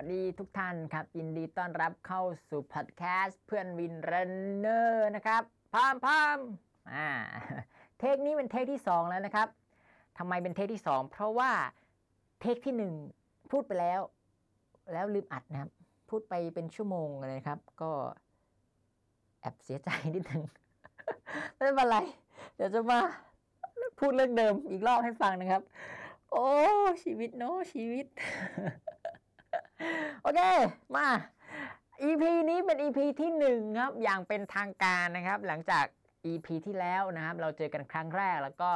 วัสดีทุกท่านครับยินดีต้อนรับเข้าสู่พอดแคสต์เพื่อนวินรันเนอร์นะครับพามพามอ่า take นี้เป็น take ที่ 2 แล้วนะครับทำไมเป็น take ที่ 2 เพราะว่า take ที่ 1 พูดไปแล้ว แล้วลืมอัดนะครับ พูดไปเป็นชั่วโมงเลยครับ ก็แอบเสียใจนิดนึงไม่เป็นไร เดี๋ยวจะมาพูดเรื่องเดิมอีกรอบให้ฟังนะครับ โอ้ชีวิตเนาะชีวิต โอเค มา EP นี้เป็น EP ที่หนึ่งครับ อย่างเป็นทางการนะครับ หลังจาก EP ที่แล้วนะครับ เราเจอกันครั้งแรกแล้วก็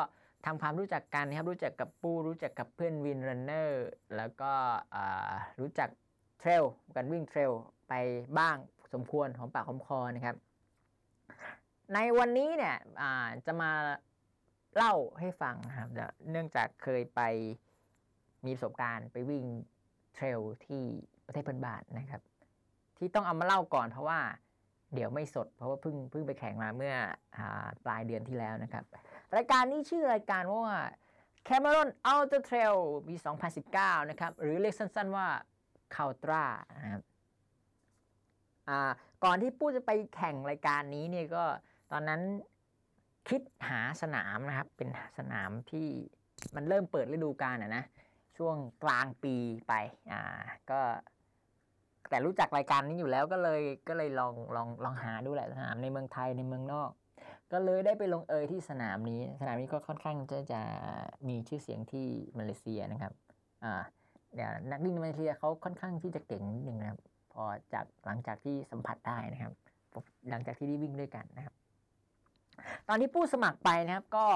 ทำความรู้จักกันนะครับ รู้จักกับปู้รู้จักกับเพื่อนวินรันเนอร์แล้วก็รู้จักเทรลกันวิ่งเทรลไปบ้างสมควรของปากของคอนะครับ ในวันนี้เนี่ยจะมาเล่าให้ฟังนะครับเนื่องจากเคยไปมีประสบการณ์ไปวิ่ง เทรลที่ประเทศเพื่อนบ้านนะครับ ที่ต้องเอามาเล่าก่อนเพราะว่าเดี๋ยวไม่สด เพราะว่าเพิ่งเพิ่งไปแข่งมาเมื่ออปลายเดือนที่แล้วนะครับ รายการนี้ชื่อรายการว่า Cameron Ultra Trail ปี 2019 นะครับ หรือเรียกสั้นๆว่า c a u t r a นะครับก่อนที่ปู้จะไปแข่งรายการนี้เนี่ยก็ตอนนั้นคิดหาสนามนะครับ เป็นสนามที่มันเริ่มเปิดฤดูกาลนะนะ ช่วงกลางปีไปอ่าก็ แต่รู้จักรายการนี้อยู่แล้วก็เลยก็เลยลองลองลองหาดูแหละสนามในเมืองไทยในเมืองนอก ก็เลยได้ไปลงเอยที่สนามนี้ สนามนี้ก็ค่อนข้างจะจะมีชื่อเสียงที่มาเลเซียนะครับอ่าเดี๋ยวนักวิ่งมาเลเซียเขาค่อนข้างที่จะเก่งนิดนึงนะครับ พอจากหลังจากที่สัมผัสได้นะครับ หลังจากที่ได้วิ่งด้วยกันนะครับ ตอนที่ผู้สมัครไปนะครับก็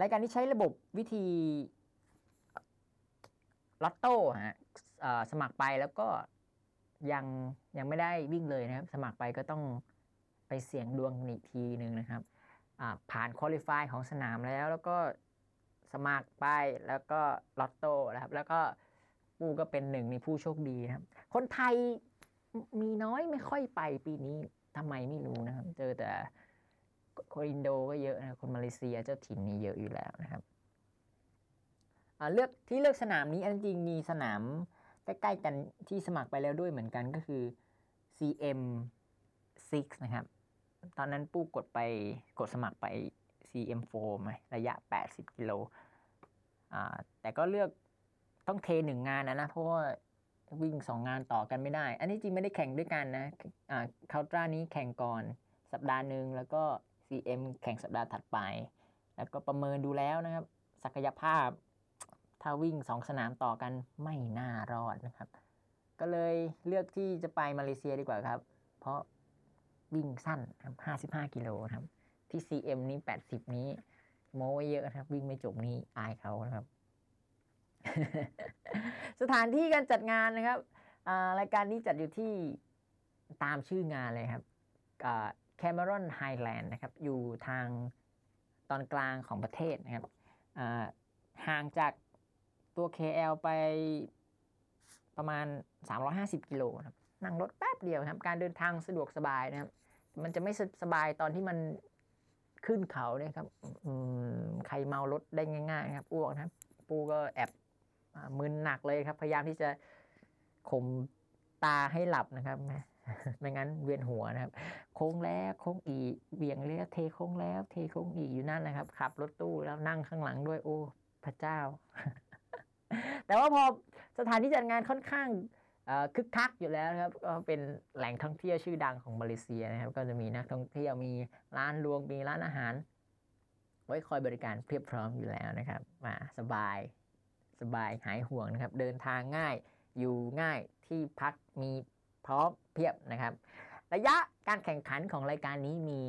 รายการที่ใช้ระบบวิธี ลอตโต้ฮะสมัครไปแล้วก็ยังยังไม่ได้วิ่งเลยนะครับ สมัครไปก็ต้องไปเสี่ยงดวงอีกทีหนึ่งนะครับผ่านคุริฟายของสนามแล้วแล้วก็สมัครไปแล้วก็ลอตโต้นะครับ แล้วก็ปูก็เป็นหนึ่งในผู้โชคดีนะครับ คนไทยมีน้อยไม่ค่อยไปปีนี้ทำไมไม่รู้นะครับ เจอแต่คนอินโดก็เยอะนะคนมาเลเซียเจ้าถิ่นนี่เยอะอยู่แล้วนะครับ เลือกที่เลือกสนามนี้อันจริงมีสนามใกล้ๆกันที่สมัครไปแล้วด้วยเหมือนกันก็คือ CM 6นะครับ ตอนนั้นปู้กดไปกดสมัครไป CM4 ไหมระยะ 80 กิโลแต่ก็เลือกต้องเทหนึ่งงานนะนะ เพราะว่าวิ่งสองงานต่อกันไม่ได้ อันนี้จริงไม่ได้แข่งด้วยกันนะอ่าคาตรานี้แข่งก่อนสัปดาห์หนึ่งแล้วก็ CM แข่งสัปดาห์ถัดไป แล้วก็ประเมินดูแล้วนะครับ ศักยภาพ ถ้าวิ่งสองสนามต่อกันไม่น่ารอดนะครับ ก็เลยเลือกที่จะไปมาเลเซียดีกว่าครับ เพราะวิ่งสั้นครับ55 กิโลครับ ที่ CM นี้ 80 นี้ โม้เยอะครับ วิ่งไม่จบนี้อายเขานะครับ สถานที่การจัดงานนะครับรายการนี้จัดอยู่ที่ตามชื่องานเลยครับแคมรอนไฮแลนด์นะครับ อยู่ทางตอนกลางของประเทศนะครับห่างจาก ตัว KL ไปประมาณ 350 กิโลครับนั่งรถแป๊บเดียวครับ การเดินทางสะดวกสบายนะครับ มันจะไม่สบายตอนที่มันขึ้นเขาเนี่ยครับใครเมารถได้ง่าย ๆ ครับอ้วกนะครับ ปูก็แอบมึนหนักเลยครับ พยายามที่จะข่มตาให้หลับนะครับไม่งั้นเวียนหัวนะครับ โค้งแล้วโค้งอีเบี่ยงเลี้ยวเทโค้งแล้ว เทโค้งอีอยู่นั่นนะครับ ขับรถตู้แล้วนั่งข้างหลังด้วยโอ้พระเจ้า แต่ว่าพอสถานที่จัดงานค่อนข้างคึกคักอยู่แล้วครับก็เป็นแหล่งท่องเที่ยวชื่อดังของมาเลเซียนะครับ ก็จะมีนักท่องเที่ยวมีร้านรวงมีร้านอาหาร ไว้คอยบริการเพียบพร้อมอยู่แล้วนะครับมาสบายสบายหายห่วงนะครับ เดินทางง่ายอยู่ง่ายที่พักมีพร้อมเพียบนะครับ ระยะการแข่งขันของรายการนี้มี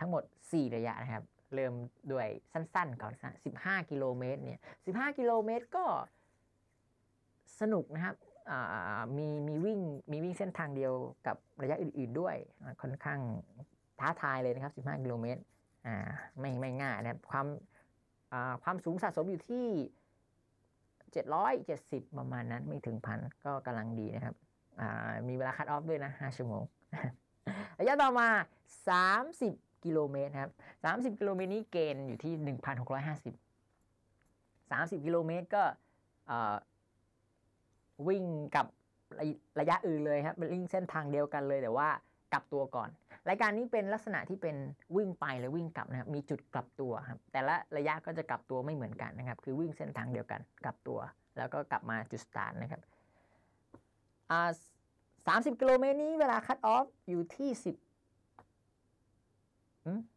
ทั้งหมด 4 ระยะนะครับ เริ่มด้วยสั้นๆก่อน15 กิโลเมตรเนี่ย15 กิโลเมตรก็ สนุกนะครับมีมีวิ่งมีวิ่งเส้นทางเดียวกับระยะอื่น ๆ ด้วยค่อนข้างท้าทายเลยนะครับ 15 กิโลเมตรไม่ไม่ง่ายนะครับความความสูงสะสมอยู่ที่ 770 ประมาณนั้นไม่ถึงพันก็กำลังดีนะครับมีเวลาคัดออฟด้วยนะ 5 ชั่วโมง ระยะต่อมา 30 กิโลเมตรครับ 30 กิโลเมตรนี้เกณฑ์อยู่ที่ 1,650 30 กิโลเมตรก็ วิ่งกับระยะอื่นเลยครับวิ่งเส้นทางเดียวกันเลยแต่ว่ากลับตัวก่อน รายการนี้เป็นลักษณะที่เป็นวิ่งไปและวิ่งกลับนะครับมีจุดกลับตัวครับแต่ละระยะก็จะกลับตัวไม่เหมือนกันนะครับ คือวิ่งเส้นทางเดียวกัน กลับตัว แล้วก็กลับมาจุดสตาร์ทนะครับอ่าสามสิบกิโลเมตรนี้เวลาคัตออฟอยู่ที่สิบ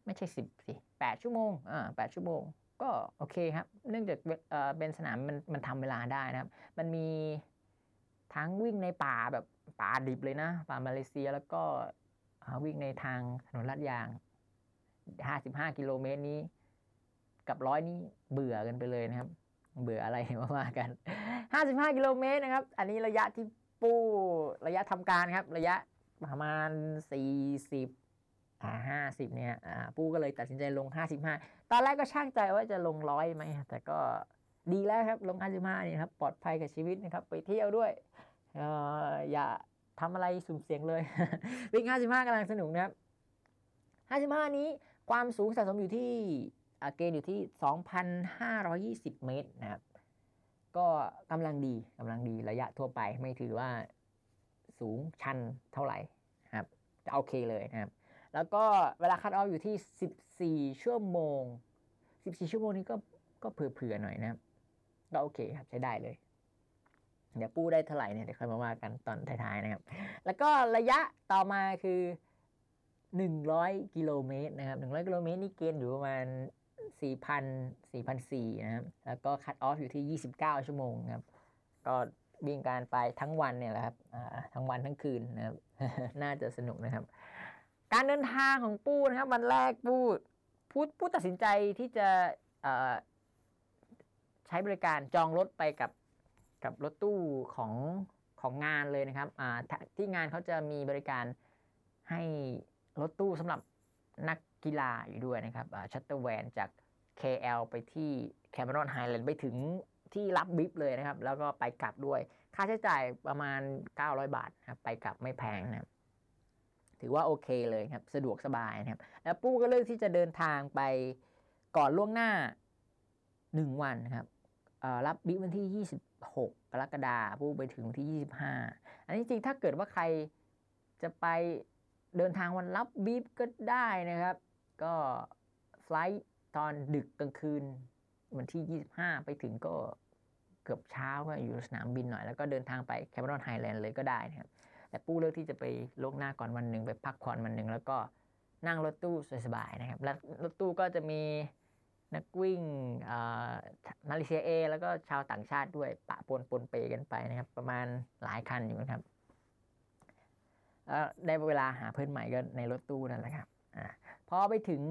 ไม่ใช่สิบสิแปดชั่วโมงอ่าแปดชั่วโมง ก็โอเคครับ เนื่องจากเอ่อเป็นสนามมันมันทำเวลาได้นะครับ มันมี ทั้งวิ่งในป่าแบบป่าดิบเลยนะ ป่ามาเลเซียแล้วก็วิ่งในทางถนนลาดยาง 55 กิโลเมตรนี้ กับร้อยนี้เบื่อกันไปเลยนะครับ เบื่ออะไรมาว่ากัน 55 กิโลเมตรนะครับ อันนี้ระยะที่ปู้ระยะทำการครับ ระยะประมาณ 40อ่าห้าสิบเนี่ยอ่าปู้ก็เลยตัดสินใจลง55ตอนแรกก็ช่างใจว่าจะลงร้อยไหมแต่ก็ดีแล้วครับลง55นี่ครับปลอดภัยกับชีวิตนะครับ ไปเที่ยวด้วย อย่าทำอะไรสุ่มเสี่ยงเลยวิ่ง 55กำลังสนุกนะครับ 55 นี้ความสูงสะสมอยู่ที่เกณฑ์อยู่ที่ 2,520 เมตรนะครับ ก็กำลังดีกำลังดีระยะทั่วไปไม่ถือว่าสูงชันเท่าไหร่ครับจะโอเคเลยนะครับ แล้วก็เวลาคัดออฟอยู่ที่ 14 ชั่วโมง 14 ชั่วโมงนี้ก็ก็เผื่อๆหน่อยนะครับ ก็โอเคครับใช้ได้เลย เดี๋ยวปู้ได้เท่าไหร่เนี่ยเดี๋ยวค่อยมาว่ากันตอนท้ายๆนะครับ แล้วก็ระยะต่อมาคือ 100 กิโลเมตรนะครับ 100 กิโลเมตรนี่เกณฑ์อยู่ประมาณ 4,000 4,400นะครับ แล้วก็คัตออฟอยู่ที่ 29 ชั่วโมงครับ ก็วิ่งการไปทั้งวันเนี่ยแหละครับทั้งวันทั้งคืนนะครับ น่าจะสนุกนะครับ การเดินทางของปูนะครับ วันแรกปูพูดพูดตัดสินใจที่จะใช้บริการจองรถไปกับ กับรถตู้ของของงานเลยนะครับที่งานเขาจะมีบริการให้รถตู้สำหรับนักกีฬาอยู่ด้วยนะครับ shuttle van จาก KL ไปที่แคมเมรอนไฮแลนด์ไปถึงที่รับ BIB เลยนะครับ แล้วก็ไปกลับด้วย ค่าใช้จ่ายประมาณ 900 บาทครับไปกลับไม่แพงนะครับถือว่าโอเคเลยครับ สะดวกสบายนะครับ แล้วปู้ก็เลือกที่จะเดินทางไปก่อนล่วงหน้า 1 วันครับรับบิฟวันที่ 6 กรกฎาคมผู้ไปถึงวันที่ 25 อันนี้จริงถ้าเกิดว่าใครจะไปเดินทางวันรับบิฟก็ได้นะครับ ก็ไฟล์ตอนดึกกลางคืนวันที่ 25 ไปถึงก็เกือบเช้าก็อยู่สนามบินหน่อย แล้วก็เดินทางไปแคมรอนไฮแลนด์เลยก็ได้นะครับ แต่ปู้เลือกที่จะไปลกหน้าก่อนวันหนึ่งไปพักผ่อนวันหนึ่งแล้วก็นั่งรถตู้สบายๆนะครับ แล้วรถตู้ก็จะมี นักวิ่งมาเลเซียเอ แล้วก็ชาวต่างชาติด้วยปะปนปนเปกันไปนะครับ ประมาณหลายคันอยู่นะครับได้เวลาหาเพื่อนใหม่ก็ในรถตู้นั่นแหละครับอพอไปถึง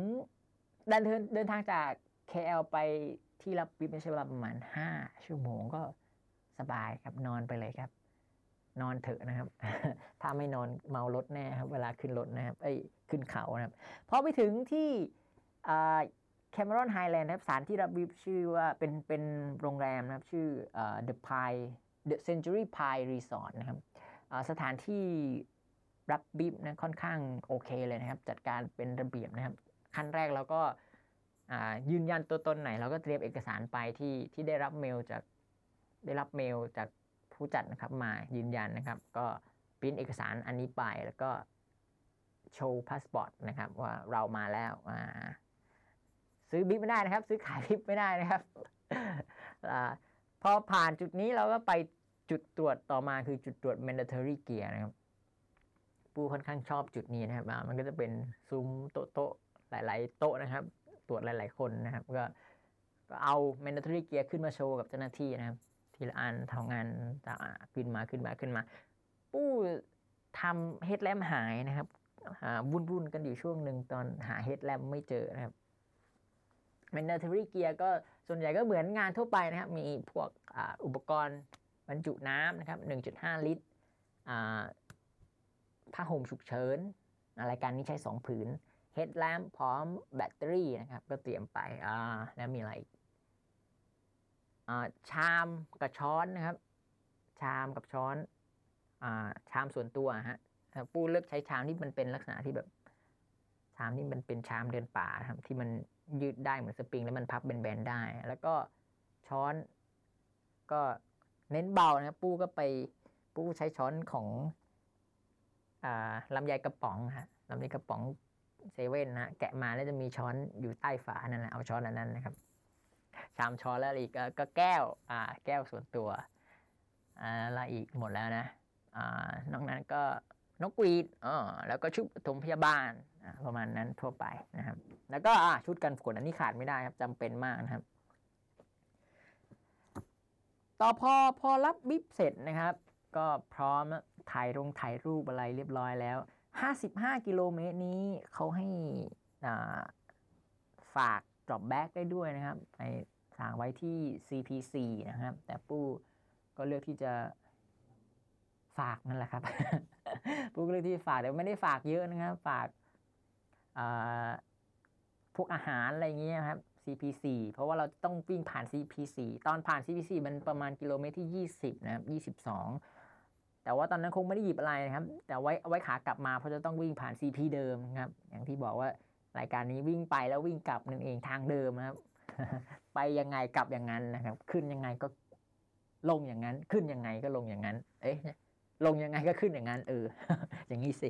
เดินเดินทางจาก KL ไปที่รับบิบไม่ใช่เวลาประมาณ 5 ชั่วโมงก็สบายครับนอนไปเลยครับ นอนเถอะนะครับ ถ้าไม่นอนเมารถแน่ครับ เวลาขึ้นรถนะครับไอ้ขึ้นเขานะครับพอไปถึงที่ คมรอนไฮแลนด์ครับสถานที่รับบิบชื่อว่าเป็นเป็นโรงแรมนะครับ ชื่อ The Pie The Century Pie Resort นะครับสถานที่รับบิบนะค่อนข้างโอเคเลยนะครับ จัดการเป็นระเบียบนะครับ ขั้นแรกเราก็ยืนยันตัวตนไหน เราก็เตรียมเอกสารไปที่ที่ได้รับเมลจากได้รับเมลจากผู้จัดนะครับมายืนยันนะครับ ก็พิมพ์เอกสารอันนี้ไปแล้วก็โชว์พาสปอร์ตนะครับว่าเรามาแล้ว ซื้อบิบไม่ได้นะครับ ซื้อขายบิบไม่ได้นะครับอพอผ่านจุดนี้เราก็ไปจุดตรวจต่อมาคือจุดตรวจ mandatory gear นะครับ ปูค่อนข้างชอบจุดนี้นะครับมันก็จะเป็นซุ้มโต๊ะโต๊ะหลาย ๆ โต๊ะนะครับ ตรวจหลาย ๆ คนนะครับ ก็ก็เอา mandatory gear ขึ้นมาโชว์กับเจ้าหน้าที่นะครับ ทีละอันทำงานขึ้นมาขึ้นมาขึ้นมา ปู้ทำเฮดแลมหายนะครับวุ่นวุ่นกันอยู่ช่วงหนึ่งตอนหาเฮดแลมไม่เจอนะครับ mandatory gear ก็ส่วนใหญ่ก็เหมือนงานทั่วไปนะครับ มีพวกออุปกรณ์บรรจุน้ำนะครับ 1.5 ลิตรผ้าห่มฉุกเฉินรายการนี้ใช้ 2 ผืนเฮดแลมพร้อมแบตเตอรี่นะครับ ก็เตรียมไปแล้วมีอะไรชามกับช้อนนะครับ ชามกับช้อนอชามส่วนตัวฮะปูเลือกใช้ชามที่มันเป็นลักษณะที่แบบ ชามที่มันเป็นชามเดินป่าครับที่มัน ยืดได้เหมือนสปริง แล้วมันพับเป็นแบนได้ แล้วก็ช้อนก็เน้นเบานะครับปู้ก็ไปปู้ใช้ช้อนของอ่าลำไยกระป๋องฮะลำไยกระป๋องเซเว่นนะฮะแกะมาแล้วจะมีช้อนอยู่ใต้ฝานั่นแหละเอาช้อนอันนั้นนะครับ ชามช้อนแล้วอีกก็แก้วอ่าแก้วส่วนตัวอ่าล้วอีกหมดแล้วนะอ่านอกนั้นก็นกหวีดอ๋อแล้วก็ชุดปฐมพยาบาล ประมาณนั้นทั่วไปนะครับ แล้วก็ชุดกันฝนอันนี้ขาดไม่ได้ครับจำเป็นมากนะครับ ต่อพอพอรับบิบเสร็จนะครับ ก็พร้อมแล้วถ่ายลงถ่ายรูปอะไรเรียบร้อยแล้ว 55 กิโลเมตรนี้เขาให้ฝาก drop back ได้ด้วยนะครับไปสั่งไว้ที่ CPC นะครับ แต่ปู้ก็เลือกที่จะฝากนั่นแหละครับ ปู้ก็เลือกที่ฝากแต่ไม่ได้ฝากเยอะนะครับ ฝาก พวกอาหารอะไรเงี้ยครับ CPC เพราะว่าเราต้องวิ่งผ่าน CPC ตอนผ่าน CPC มันประมาณกิโลเมตรที่ 20 นะครับ 22 แต่ว่าตอนนั้นคงไม่ได้หยิบอะไรนะครับ แต่ไว้เอาไว้ขากลับมาเพราะจะต้องวิ่งผ่าน CP เดิมนะครับ อย่างที่บอกว่ารายการนี้วิ่งไปแล้ววิ่งกลับนั่นเองทางเดิมครับ ไปยังไงกลับอย่างนั้นนะครับ ขึ้นยังไงก็ลงอย่างนั้น ขึ้นยังไงก็ลงอย่างนั้น เอ๊ะลงยังไงก็ขึ้นอย่างนั้นเออ อย่างนี้สิ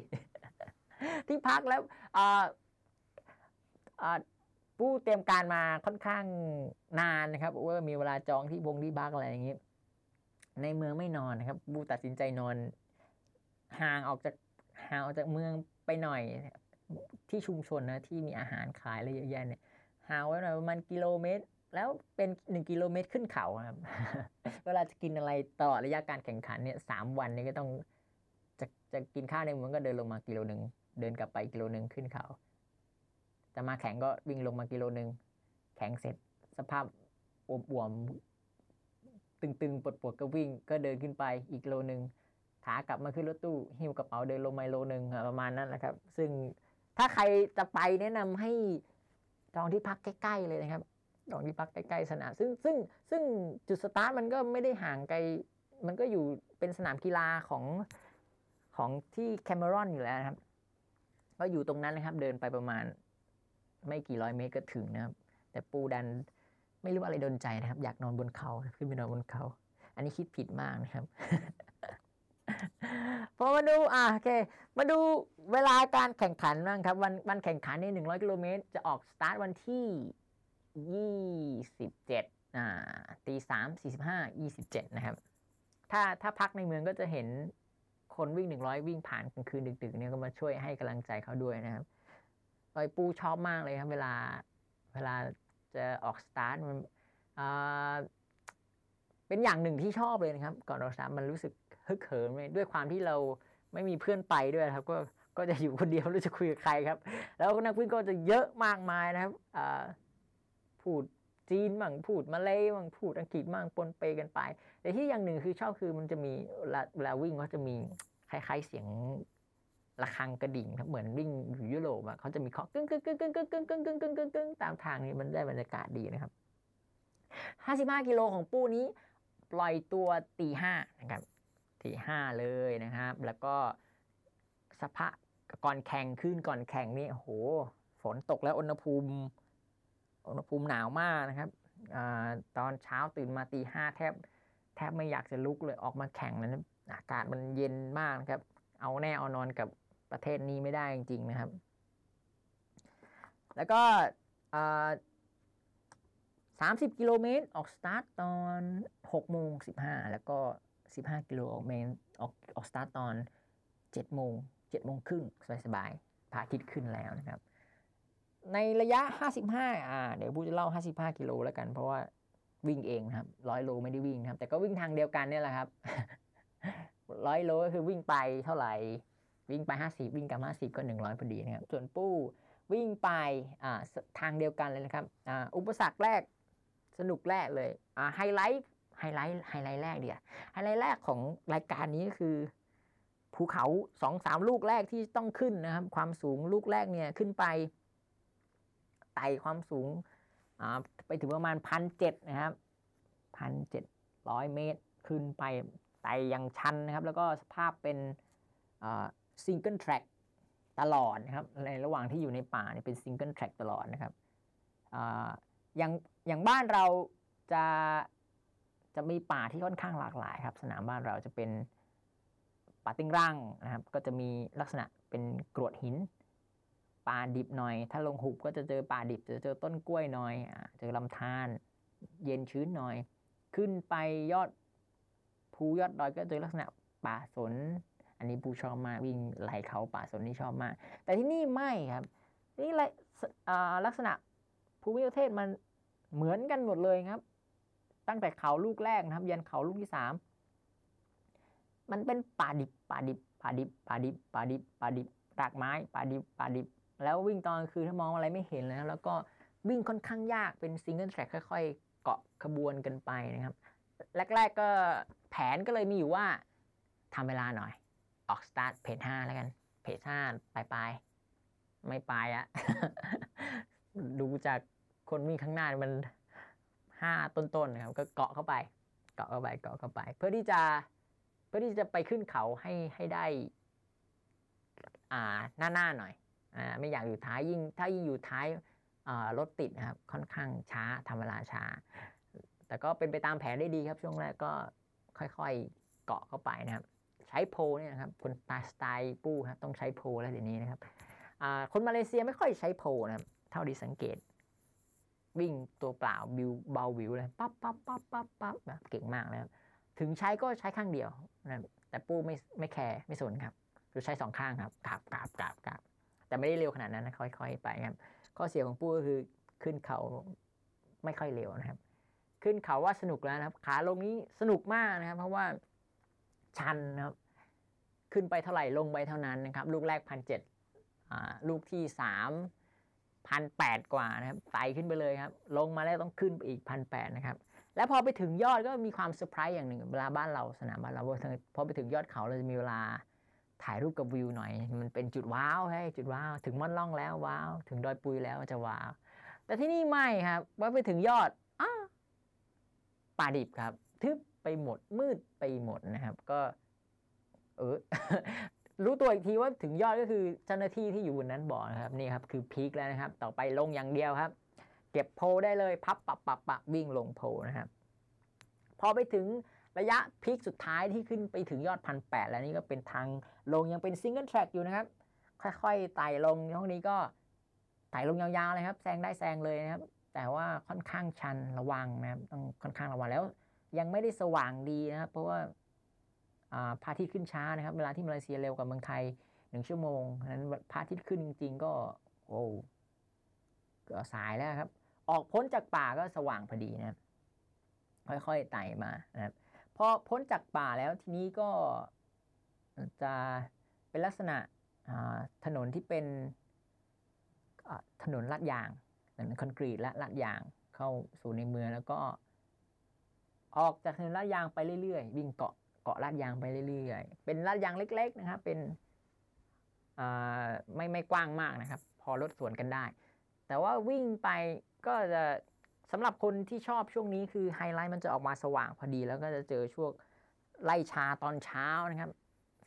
ที่พักแล้วผู้เตรียมการมาค่อนข้างนานนะครับว่ามีเวลาจองที่บงที่พักอะไรอย่างนี้ ในเมืองไม่นอนนะครับบูตัดสินใจนอน ห่างออกจากห่างออกจากเมืองไปหน่อยที่ชุมชนนะที่มีอาหารขายอะไรเยอะแยะเนี่ยห่างไว้หน่อยประมาณกิโลเมตร แล้วเป็นหนึ่งกิโลเมตรขึ้นเขาครับ เวลาจะกินอะไรตลอดระยะการแข่งขันเนี่ยสามวันนี้ก็ต้องจะจะกินข้าวในเมืองก็เดินลงมากิโลหนึ่ง เดินกลับไปกิโลหนึ่งขึ้นเขา จะมาแข่งก็วิ่งลงมากิโลหนึ่งแข่งเสร็จสภาพอวมๆตึงๆปวดๆก็วิ่ง ก็เดินขึ้นไปอีกโลหนึ่งขากลับมาขึ้นรถตู้หิ้วกระเป๋าเดินลงมาโลหนึ่งประมาณนั้นนะครับ ซึ่งถ้าใครจะไปแนะนำให้จองที่พักใกล้ๆเลยนะครับจองที่พักใกล้ๆสนาม ซึ่งซึ่งซึ่งจุดสตาร์ทมันก็ไม่ได้ห่างไกล มันก็อยู่เป็นสนามกีฬาของของที่แคมเมรอนอยู่แล้วนะครับ ก็อยู่ตรงนั้นนะครับ เดินไปประมาณ ไม่กี่ร้อยเมตรก็ถึงนะครับ แต่ปูดันไม่รู้อะไรโดนใจนะครับ อยากนอนบนเขาขึ้นไปนอนบนเขา อันนี้คิดผิดมากนะครับ พอมาดูอ่าโอเค มาดูเวลาการแข่งขันบ้างครับ วันวันแข่งขันนี่หนึ่งร้อยกิโลเมตรจะออกสตาร์ทวันที่ยี่สิบเจ็ดอ่าตีสามสี่สิบห้ายี่สิบเจ็ดนะครับ ถ้าถ้าพักในเมืองก็จะเห็น คนวิ่งหนึ่งร้อยวิ่งผ่านกลางคืนดึกๆเนี่ยก็มาช่วยให้กำลังใจเขาด้วยนะครับโดยปูชอบมากเลยครับ เวลาเวลาจะออกสตาร์ทมันเป็นอย่างหนึ่งที่ชอบเลยนะครับ ก่อนออกสตาร์ทมันรู้สึกฮึกเหิมเลยด้วยความที่เราไม่มีเพื่อนไปด้วยครับ ก็ก็จะอยู่คนเดียวไม่รู้จะคุยกับใครครับ แล้วนักวิ่งก็จะเยอะมากมายนะครับพูด จีนบ้างพูดมาเลยบ้างพูดอังกฤษบ้างปนเปกันไป แต่ที่อย่างหนึ่งคือชอบคือมันจะมีเวลาวิ่งก็จะมีคล้ายๆเสียงระฆังกระดิ่งครับเหมือนวิ่งอยู่ยุโรปอะเขาจะมีเคาะกึ้งกึ้งกึ้งกึ้งกึ้งกึ้งกึ้งกึ้งกึ้งกึ้งกึ้งตามทางนี้มันได้บรรยากาศดีนะครับ55กิโลของปูนี้ ปล่อยตัวตีห้านะครับตีห้าเลยนะครับ แล้วก็สภาพก่อนแข่งขึ้นก่อนแข่งนี่โห ฝนตกแล้วอุณหภูมิ อุณหภูมิหนาวมากนะครับอตอนเช้าตื่นมาตีห้าแทบแทบไม่อยากจะลุกเลยออกมาแข่งนะอากาศมันเย็นมากนะครับ เอาแน่เอานอนกับประเทศนี้ไม่ได้จริงๆนะครับ แล้วก็สามสิบกิโลเมตรออกสตาร์ทตอนหกโมงสิบห้าแล้วก็สิบห้ากิโลออกเมนออกออกสตาร์ทตอนเจ็ดโมงเจ็ดโมงครึ่งสบายๆพระอาทิตย์ขึ้นแล้วนะครับ ในระยะห้าสิบห้าอ่าเดี๋ยวปู้จะเล่าห้าสิบห้ากิโลแล้วกัน เพราะว่าวิ่งเองนะครับร้อยโลไม่ได้วิ่งนะครับแต่ก็วิ่งทางเดียวกันเนี่ยแหละครับร้อยโลก็คือวิ่งไปเท่าไหร่ วิ่งไปห้าสิบวิ่งกลับห้าสิบก็หนึ่งร้อยพอดีนะครับ ส่วนปู้วิ่งไปอ่าทางเดียวกันเลยนะครับอ่าอุปสรรคแรกสนุกแรกเลยอ่าไฮไลท์ไฮไลท์ไฮไลท์แรกเดียวไฮไลท์แรกของรายการนี้ก็คือภูเขาสองสามลูกแรกที่ต้องขึ้นนะครับ ความสูงลูกแรกเนี่ยขึ้นไป ไต่ความสูงไปถึงประมาณพันเจ็ดนะครับพันเจ็ดร้อยเมตรขึ้นไปไต่ยังชันนะครับ แล้วก็สภาพเป็น single track ตลอดนะครับในระหว่างที่อยู่ในป่าเนี่ยเป็น single track ตลอดนะครับอย่างอย่างบ้านเราจะจะมีป่าที่ค่อนข้างหลากหลายครับ สนามบ้านเราจะเป็นป่าติ้งร่างนะครับ ก็จะมีลักษณะเป็นกรวดหิน ป่าดิบหน่อย ถ้าลงหุบก็จะเจอป่าดิบจะเจอต้นกล้วยหน่อยเจอลำธารเย็นชื้นหน่อย ขึ้นไปยอดภูยอดดอยก็เจอลักษณะป่าสน อันนี้ผู้ชอบมากวิ่งไหลเขาป่าสนนี่ชอบมาก แต่ที่นี่ไม่ครับนี่ลักษณะภูมิประเทศมันเหมือนกันหมดเลยครับ ตั้งแต่เขาลูกแรกนะครับ ยันเขาลูกที่สามมันเป็นป่าดิบป่าดิบป่าดิบป่าดิบป่าดิบป่าดิบรากไม้ป่าดิบป่าดิบ แล้ววิ่งตอนคือถ้ามองอะไรไม่เห็นเลยแล้วก็วิ่งค่อนข้างยากเป็นซิงเกิลแทร็กค่อยๆ เกาะขบวนกันไปนะครับ แรก ๆก็แผนก็เลยมีอยู่ว่าทำเวลาหน่อย ออกสตาร์ทเพจห้าแล้วกัน เพจห้าปลายปลายไม่ปลายอะดูจากคนวิ่งข้างหน้ามันห้าต้นๆนะครับ ก็เกาะเข้าไป เกาะเข้าไปเกาะเข้าไป เพื่อที่จะเพื่อที่จะไปขึ้นเขาให้ให้ได้ อ่าหน้าหน้าหน่อย ไม่อยากอยู่ท้ายยิ่งถ้ายิ่งอยู่ท้ายรถติดนะครับค่อนข้างช้าทำเวลาช้า แต่ก็เป็นไปตามแผนได้ดีครับช่วงแรกก็ค่อยๆเกาะเข้าไปนะครับ ใช้ pole เนี่ยนะครับคนตาสไตล์ปู้ครับต้องใช้ pole แล้วทีนี้นะครับคนมาเลเซียไม่ค่อยใช้ pole นะครับเท่าที่สังเกต วิ่งตัวเปล่าบิวเบาวิวเลยปั๊บปั๊บปั๊บปั๊บปั๊บแบบเก่งมากนะครับถึงใช้ก็ใช้ข้างเดียวนะแต่ปู้ไม่ไม่แคร์ไม่สนครับคือใช้สองข้างครับกราบกราบกราบกราบ แต่ไม่ได้เร็วขนาดนั้นนะค่อย ๆ ไปครับ ข้อเสียของปู้ก็คือขึ้นเขาไม่ค่อยเร็วนะครับ ขึ้นเขาว่าสนุกแล้วนะครับ ขาลงนี้สนุกมากนะครับ เพราะว่าชันนะครับ ขึ้นไปเท่าไหร่ลงไปเท่านั้นนะครับ ลูกแรกพันเจ็ดลูกที่สามพันแปดกว่านะครับไต่ขึ้นไปเลยครับ ลงมาแล้วต้องขึ้นไปอีกพันแปดนะครับ แล้วพอไปถึงยอดก็มีความเซอร์ไพรส์อย่างหนึ่งเวลาบ้านเราสนามบ้านเราพอไปถึงยอดเขาเราจะมีเวลา ถ่ายรูปกับวิวหน่อย มันเป็นจุดว้าวให้จุดว้าว ถึงม่อนล่องแล้วว้าว ถึงดอยปุยแล้วจะว้าว แต่ที่นี่ไม่ครับว่าไปถึงยอดอ้าป่าดิบครับ ทึบไปหมดมืดไปหมดนะครับ ก็ เออรู้ตัวอีกทีว่าถึงยอดก็คือเจ้าหน้าที่ที่อยู่บนนั้นบอกนะครับนี่ครับคือพีคแล้วนะครับ ต่อไปลงอย่างเดียวครับ เก็บโพได้เลย พับปับปับปับวิ่งลงโพนะครับ พอไปถึง ระยะพีคสุดท้ายที่ขึ้นไปถึงยอดพันแปดแล้วนี่ก็เป็นทางลงยังเป็นซิงเกิลแทร็กอยู่นะครับ ค่อยๆไต่ลงช่วงนี้ก็ไต่ลงยาวๆเลยครับแซงได้แซงเลยนะครับ แต่ว่าค่อนข้างชันระวังนะครับต้องค่อนข้างระวังแล้ว ยังไม่ได้สว่างดีนะครับ เพราะว่าพระอาทิตย์ขึ้นช้านะครับ เวลาที่มาเลเซียเร็วกว่าเมืองไทยหนึ่งชั่วโมงนั้นพระอาทิตย์ขึ้นจริงๆก็โอ้ก็สายแล้วครับ ออกพ้นจากป่าก็สว่างพอดีนะครับค่อยๆไต่มานะครับ พอพ้นจากป่าแล้วทีนี้ก็จะเป็นลักษณะถนนที่เป็นถนนลาดยางถนนคอนกรีตและลาดยางเข้าสู่ในเมืองแล้วก็ ออกจากถนนลาดยางไปเรื่อยๆวิ่งเกาะเกาะลาดยางไปเรื่อยๆเป็นลาดยางเล็ก ๆนะครับ เป็นไม่ไม่กว้างมากนะครับ พอรถสวนกันได้ แต่ว่าวิ่งไปก็จะ สำหรับคนที่ชอบช่วงนี้คือไฮไลท์มันจะออกมาสว่างพอดี แล้วก็จะเจอช่วงไล่ชาตอนเช้านะครับ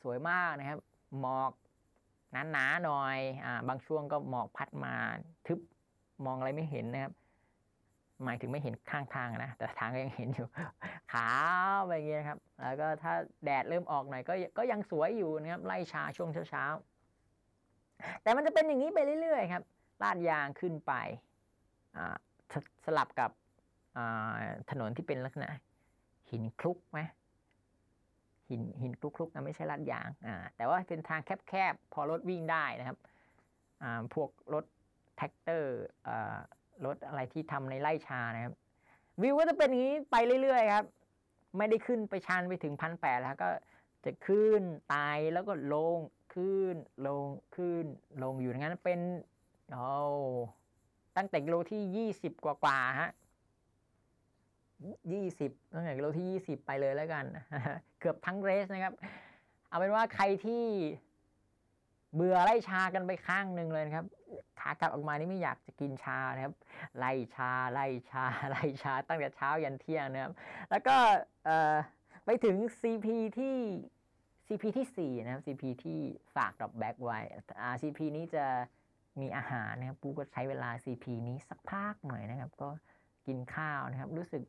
สวยมากนะครับ หมอกหนาๆหน่อยอ่าบางช่วงก็หมอกพัดมาทึบมองอะไรไม่เห็นนะครับ หมายถึงไม่เห็นข้างทางนะ แต่ทางก็ยังเห็นอยู่ ขาวไปอย่างเงี้ยครับ แล้วก็ถ้าแดดเริ่มออกหน่อยก็ก็ยังสวยอยู่นะครับไร่ชาช่วงเช้าๆแต่มันจะเป็นอย่างนี้ไปเรื่อยๆครับลาดยางขึ้นไปอ่า สลับกับถนนที่เป็นลักษณะ หินคลุกไหมหินหินคลุกๆนะไม่ใช่ลาดยางอ่าแต่ว่าเป็นทางแคบๆ พอรถวิ่งได้นะครับอ่าพวกรถแทรกเตอร์อ่ารถอะไรที่ทำในไร่ชานะครับ วิวก็จะเป็นอย่างนี้ไปเรื่อยๆครับ ไม่ได้ขึ้นไปชันไปถึงพันแปดแล้วก็จะขึ้นตายแล้วก็ลงขึ้นลงขึ้นลงอยู่อย่างนั้นเป็นโอ้ ตั้งแต่กิโลที่ยี่สิบกว่ากว่าฮะยี่สิบตั้งแต่กิโลที่ยี่สิบไปเลยแล้วกัน เกือบทั้งเรสนะครับ เอาเป็นว่าใครที่เบื่อไล่ชากันไปข้างหนึ่งเลยนะครับ ขากลับออกมานี่ไม่อยากจะกินชานะครับ ไร่ชา ไร่ชา ไร่ชา ตั้งแต่เช้ายันเที่ยงนะครับ แล้วก็ไปถึง CP ที่ CP ที่ 4 นะครับ CP ที่ฝาก drop bag ไว้ CP นี้จะ มีอาหารนะครับปู้ก็ใช้เวลา CP นี้สักพักหน่อยนะครับ ก็กินข้าวนะครับ รู้สึก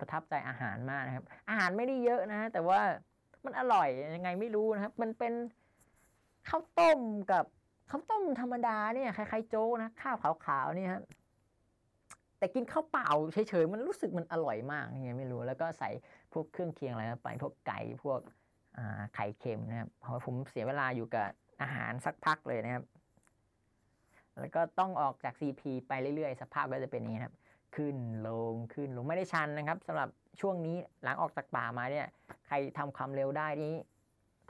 ประทับใจอาหารมากนะครับ อาหารไม่ได้เยอะนะ แต่ว่ามันอร่อยยังไงไม่รู้นะครับ มันเป็นข้าวต้มกับข้าวต้มธรรมดาเนี่ยคล้ายๆโจ๊กนะข้าวขาวๆเนี่ยครับแต่กินข้าวเปล่าเฉยๆมันรู้สึกมันอร่อยมากยังไงไม่รู้ แล้วก็ใส่พวกเครื่องเคียงอะไรไปพวกไก่พวกไข่เค็มนะครับเพราะผมเสียเวลาอยู่กับอาหารสักพักเลยนะครับ แล้วก็ต้องออกจาก CP ไปเรื่อยๆ สภาพก็จะเป็นอย่างนี้ครับ ขึ้นลงขึ้นลงไม่ได้ชันนะครับสำหรับช่วงนี้หลังออกจากป่ามาเนี่ย ใครทำความเร็วได้นี้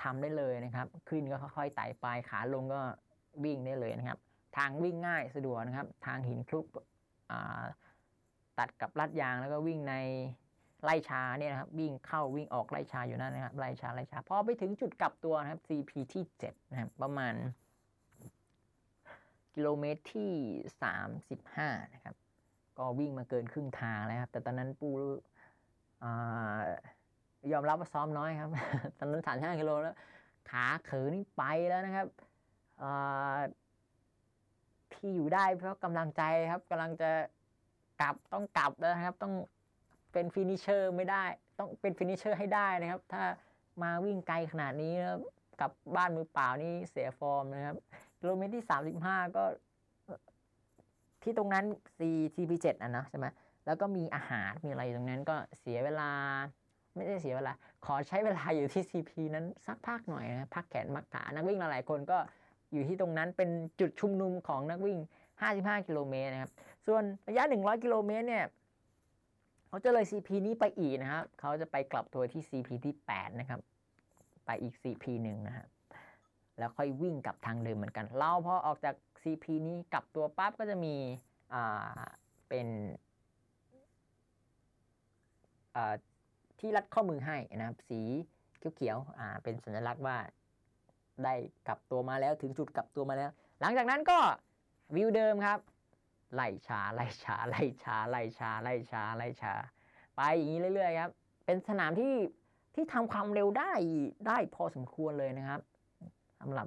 ทำได้เลยนะครับ ขึ้นก็ค่อยๆไต่ไปขาลงก็วิ่งได้เลยนะครับ ทางวิ่งง่ายสะดวกนะครับ ทางหินคลุกตัดกับลัดยางแล้วก็วิ่งในไล่ชาเนี่ยนะครับวิ่งเข้าวิ่งออกไล่ชาอยู่นั่นนะครับไล่ชาไล่ชาพอไปถึงจุดกลับตัวนะครับ CP ที่7นะครับประมาณ กิโลเมตรที่ 35 นะครับ ก็วิ่งมาเกินครึ่งทางแล้วครับ แต่ตอนนั้นปูยอมรับว่าซ้อมน้อยครับ ตอนนั้นสามห้ากิโลแล้ว ขาเขินไปแล้วนะครับที่อยู่ได้เพราะกำลังใจครับกำลังจะกลับต้องกลับแล้วครับ ต้องเป็น finisher ไม่ได้ ต้องเป็น finisher ให้ได้นะครับ ถ้ามาวิ่งไกลขนาดนี้นะกลับบ้านมือเปล่านี่เสียฟอร์มนะครับ กิโลเมตรที่สามสิบห้าก็ ที่ตรงนั้น C CP7 อะนะใช่ไหมแล้วก็มีอาหารมีอะไรอยู่ตรงนั้นก็เสียเวลา ไม่ได้เสียเวลา ขอใช้เวลาอยู่ที่ CP นั้นสักพักหน่อยนะพักแขนพักขานักวิ่งหลายคนก็อยู่ที่ตรงนั้นเป็นจุดชุมนุมของนักวิ่ง 55 กิโลเมตรนะครับ ส่วนระยะ 100 กิโลเมตรเนี่ย เขาจะเลย CP นี้ไปอีกนะครับ เขาจะไปกลับตัวที่ CP ที่ 8 นะครับ ไปอีก CP หนึ่งนะครับ แล้วค่อยวิ่งกลับทางเดิมเหมือนกัน เราพอออกจาก CP นี้กลับตัวปั๊บก็จะมีอ่าเป็นที่รัดข้อมือให้นะครับ สีเขียวๆอ่าเป็นสัญลักษณ์ว่าได้กลับตัวมาแล้วถึงจุดกลับตัวมาแล้ว หลังจากนั้นก็วิวเดิมครับไล่ชาไล่ชาไล่ชาไล่ชาไล่ชาไล่ชาไปอย่างนี้เรื่อยๆครับ เป็นสนามที่ที่ทำความเร็วได้ได้พอสมควรเลยนะครับ สำหรับ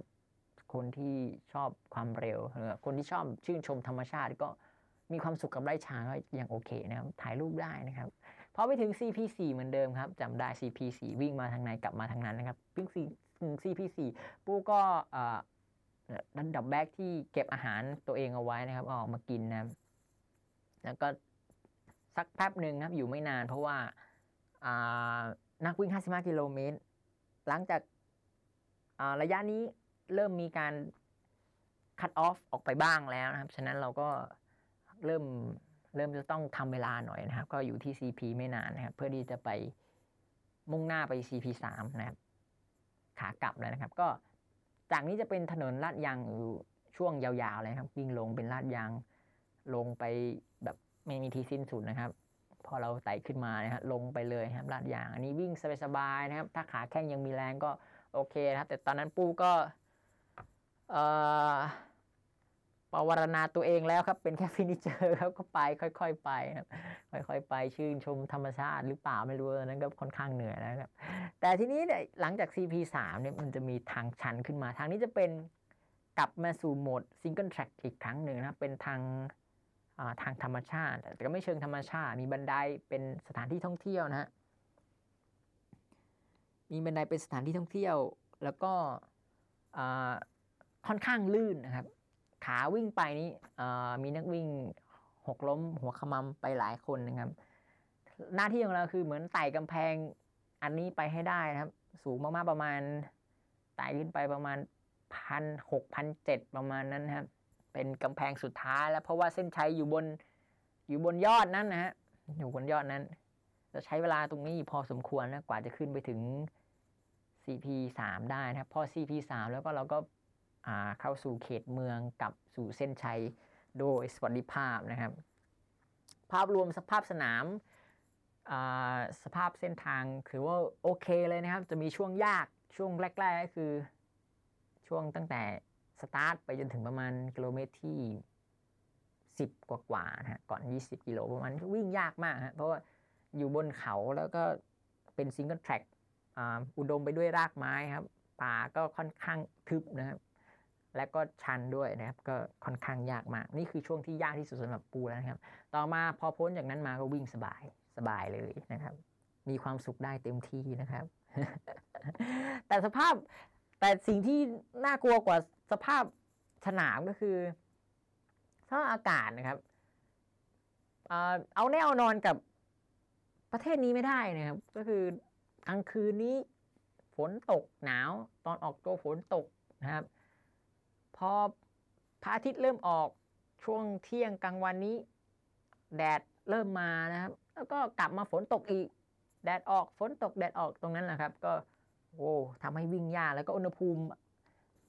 คนที่ชอบความเร็วหรือคนที่ชอบชื่นชมธรรมชาติก็มีความสุขกับไร่ช้างก็ยังโอเคนะครับ ถ่ายรูปได้นะครับพอไปถึง CP4 เหมือนเดิมครับจำได้ CP4 วิ่งมาทางในกลับมาทางนั้นนะครับวิ่ง CP4 ปูก็ดันดับแบ็กที่เก็บอาหารตัวเองเอาไว้นะครับออกมากินนะแล้วก็สักแป๊บหนึ่งครับอยู่ไม่นานเพราะว่านักวิ่ง 55 กิโลเมตร หลังจาก ระยะนี้เริ่มมีการคัดออฟออกไปบ้างแล้วนะครับ ฉะนั้นเราก็เริ่มเริ่มจะต้องทำเวลาหน่อยนะครับ ก็อยู่ที่ CP ไม่นานนะครับ เพื่อที่จะไปมุ่งหน้าไป CP 3นะครับ ขากลับแล้วนะครับ ก็จากนี้จะเป็นถนนลาดยางอยู่ช่วงยาวๆเลยครับวิ่งลงเป็นลาดยางลงไปแบบไม่มีที่สิ้นสุดนะครับ พอเราไต่ขึ้นมานะครับลงไปเลยครับลาดยาง อันนี้วิ่งสบายๆนะครับ ถ้าขาแข้งยังมีแรงก็ โอเคนะครับ แต่ตอนนั้นปูก็ปวารณาตัวเองแล้วครับ เป็นแค่ฟินิเจอร์ครับก็ไปค่อยๆไปครับค่อยๆไปชื่นชมธรรมชาติหรือเปล่าไม่รู้นั้นก็ค่อนข้างเหนื่อยนะครับ แต่ทีนี้เนี่ยหลังจาก CP3 เนี่ยมันจะมีทางชันขึ้นมา ทางนี้จะเป็นกลับมาสู่โหมดซิงเกิลแทร็กอีกครั้งหนึ่งนะเป็นทางทางธรรมชาติ แต่ก็ไม่เชิงธรรมชาติ มีบันไดเป็นสถานที่ท่องเที่ยวนะฮะ มีบันไดเป็นสถานที่ท่องเที่ยว แล้วก็ค่อนข้างลื่นนะครับ ขาวิ่งไปนี้มีนักวิ่งหกล้มหัวขมำไปหลายคนนะครับ หน้าที่ของเราคือเหมือนไต่กำแพงอันนี้ไปให้ได้นะครับ สูงมากๆประมาณไต่ขึ้นไปประมาณพันหกพันเจ็ดประมาณนั้นครับ เป็นกำแพงสุดท้ายแล้วเพราะว่าเส้นชัยอยู่บนอยู่บนยอดนั้นนะฮะอยู่บนยอดนั้น จะใช้เวลาตรงนี้พอสมควรนะกว่าจะขึ้นไปถึง CP3 ได้นะครับ พอ CP3 แล้วก็เราก็เข้าสู่เขตเมืองกับสู่เส้นชัยโดยสวัสดิภาพนะครับ ภาพรวมสภาพสนามสภาพเส้นทางถือว่าโอเคเลยนะครับ จะมีช่วงยากช่วงแรก ๆ ก็คือช่วงตั้งแต่สตาร์ทไปจนถึงประมาณกิโลเมตรที่ 10 กว่าๆนะฮะก่อน 20 กิโลประมาณวิ่งยากมากฮะเพราะว่า อยู่บนเขาแล้วก็เป็น single track อุดมไปด้วยรากไม้ครับ ป่าก็ค่อนข้างทึบนะครับ และก็ชันด้วยนะครับ ก็ค่อนข้างยากมาก นี่คือช่วงที่ยากที่สุดสำหรับปูแล้วนะครับ ต่อมาพอพ้นจากนั้นมาก็วิ่งสบายสบายเลยนะครับ มีความสุขได้เต็มที่นะครับ แต่สภาพแต่สิ่งที่น่ากลัวกว่าสภาพสนามก็คือสภาพอากาศนะครับ เอาแน่เอานอนกับ ประเทศนี้ไม่ได้นะครับ ก็คือกลางคืนนี้ฝนตกหนาว ตอนออกตัวฝนตกนะครับ พอพระอาทิตย์เริ่มออกช่วงเที่ยงกลางวันนี้ แดดเริ่มมานะครับ แล้วก็กลับมาฝนตกอีก แดดออกฝนตกแดดออกตรงนั้นแหละครับ ก็โอ้ทำให้วิ่งยากแล้วก็อุณหภูมิ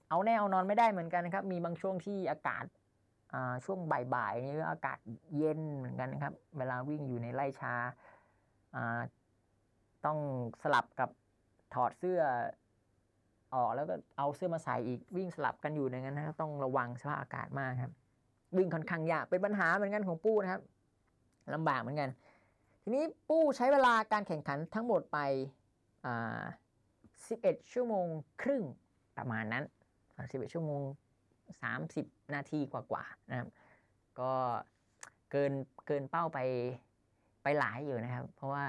เอาแน่เอานอนไม่ได้เหมือนกันนะครับ มีบางช่วงที่อากาศช่วงบ่ายๆนี่อากาศเย็นเหมือนกันนะครับ เวลาวิ่งอยู่ในไร่ชา ต้องสลับกับถอดเสื้อออกแล้วก็เอาเสื้อมาใส่อีกวิ่งสลับกันอยู่อย่างนั้นนะครับต้องระวังสภาพอากาศมากครับ วิ่งค่อนข้างยากเป็นปัญหาเหมือนกันของปู้นะครับลำบากเหมือนกัน ทีนี้ปู้ใช้เวลาการแข่งขันทั้งหมดไปอ่า11 ชั่วโมงครึ่งประมาณนั้น11ชั่วโมง 30 นาทีกว่าๆนะครับ ก็เกินเกินเป้าไป ไปหลายอยู่นะครับ เพราะว่า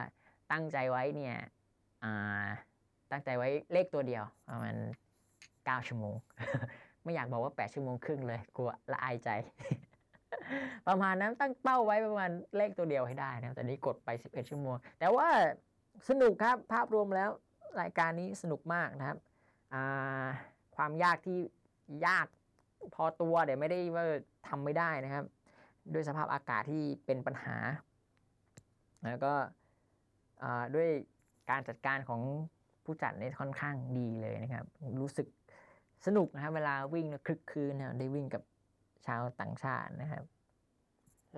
ตั้งใจไว้เนี่ยตั้งใจไว้เลขตัวเดียวประมาณ9ชั่วโมง ไม่อยากบอกว่า 8 ชั่วโมงครึ่งเลยกลัวละอายใจ ประมาณนั้นตั้งเป้าไว้ประมาณเลขตัวเดียวให้ได้นะแต่นี้กดไป 11 ชั่วโมง แต่ว่าสนุกครับภาพรวมแล้วรายการนี้สนุกมากนะครับความยากที่ยากพอตัวเดี๋ยวไม่ได้ว่าทำไม่ได้นะครับ ด้วยสภาพอากาศที่เป็นปัญหา แล้วก็ด้วยการจัดการของผู้จัดนี่ค่อนข้างดีเลยนะครับ รู้สึกสนุกนะครับ เวลาวิ่งครึกครื้นนะได้วิ่งกับชาวต่างชาตินะครับ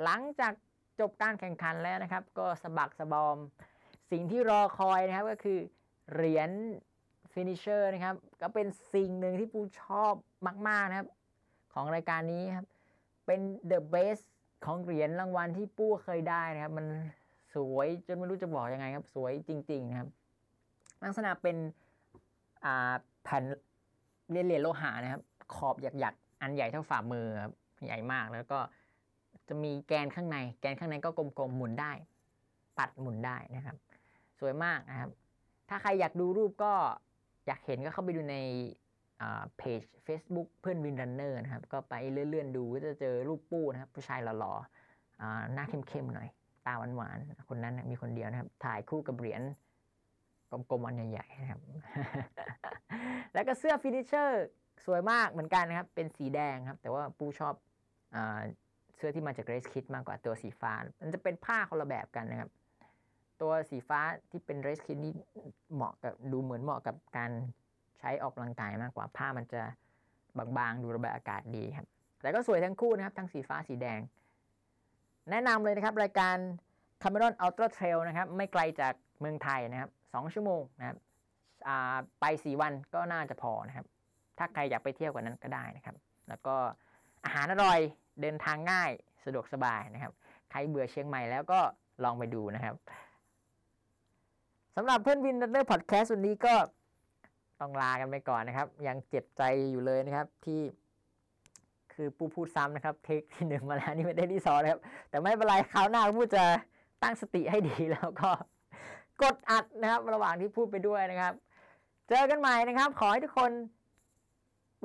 หลังจากจบการแข่งขันแล้วนะครับ ก็สะบักสะบอมสิ่งที่รอคอยนะครับก็คือเหรียญ finisher นะครับ ก็เป็นสิ่งหนึ่งที่ปูชอบมาก ๆนะครับ ของรายการนี้ครับ เป็นเดอะเบสของเหรียญรางวัลที่ปู้เคยได้นะครับ มัน สวยจนไม่รู้จะบอกยังไงครับ สวยจริง ๆ นะครับ ลักษณะเป็นแผ่นเรียนเหรียญโลหะนะครับ ขอบหยักๆ อันใหญ่เท่าฝ่ามือครับใหญ่มากแล้วก็จะมีแกนข้างใน แกนข้างในก็กลมๆหมุนได้ ปัดหมุนได้นะครับ สวยมากนะครับ ถ้าใครอยากดูรูปก็อยากเห็นก็เข้าไปดูในเพจ Facebook เพื่อนวินรันเนอร์นะครับ ก็ไปเลื่อนๆดูก็จะเจอรูปปูนะครับ ผู้ชายหล่อๆหน้าเข้มๆหน่อย ตาหวานๆคนนั้นมีคนเดียวนะครับ ถ่ายคู่กับเหรียญกลมๆอันใหญ่ๆนะครับ แล้วก็เสื้อ finisher สวยมากเหมือนกันนะครับ เป็นสีแดงครับ แต่ว่าปูชอบเสื้อที่มาจาก race kit มากกว่าตัวสีฟ้า มันจะเป็นผ้าคนละแบบกันนะครับ ตัวสีฟ้าที่เป็นเรสคิดนี่เหมาะกับดูเหมือนเหมาะกับการใช้ออกกำลังกายมากกว่าผ้ามันจะบางๆ ดูระบายอากาศดีครับ แต่ก็สวยทั้งคู่นะครับ ทั้งสีฟ้าสีแดง แนะนำเลยนะครับ รายการ Cameron Ultra Trail นะครับ ไม่ไกลจากเมืองไทยนะครับ 2 ชั่วโมงนะครับไป 4 วันก็น่าจะพอนะครับ ถ้าใครอยากไปเที่ยวกว่านั้นก็ได้นะครับ แล้วก็อาหารอร่อยเดินทางง่ายสะดวกสบายนะครับ ใครเบื่อเชียงใหม่แล้วก็ลองไปดูนะครับสำหรับเพื่อนวินเดอร์พอดแคสต์วันนี้ก็ต้องลากันไปก่อนนะครับ ยังเจ็บใจอยู่เลยนะครับที่ คือปูพูดซ้ำนะครับ เทคที่หนึ่งมาแล้วนี่ไม่ได้ที่สองนะครับ แต่ไม่เป็นไรคราวหน้าพูดจะตั้งสติให้ดีแล้วก็ กดอัดนะครับ ระหว่างที่พูดไปด้วยนะครับ เจอกันใหม่นะครับ ขอให้ทุกคน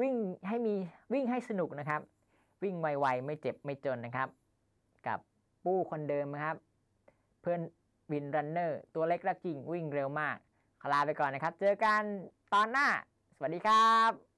วิ่งให้มีวิ่งให้สนุกนะครับ วิ่งไวๆไม่เจ็บไม่จนนะครับ กับปู้คนเดิมนะครับ เพื่อนวินรันเนอร์ตัวเล็กรักจริงวิ่งเร็วมากขลาไปก่อนนะครับ เจอกันตอนหน้า สวัสดีครับ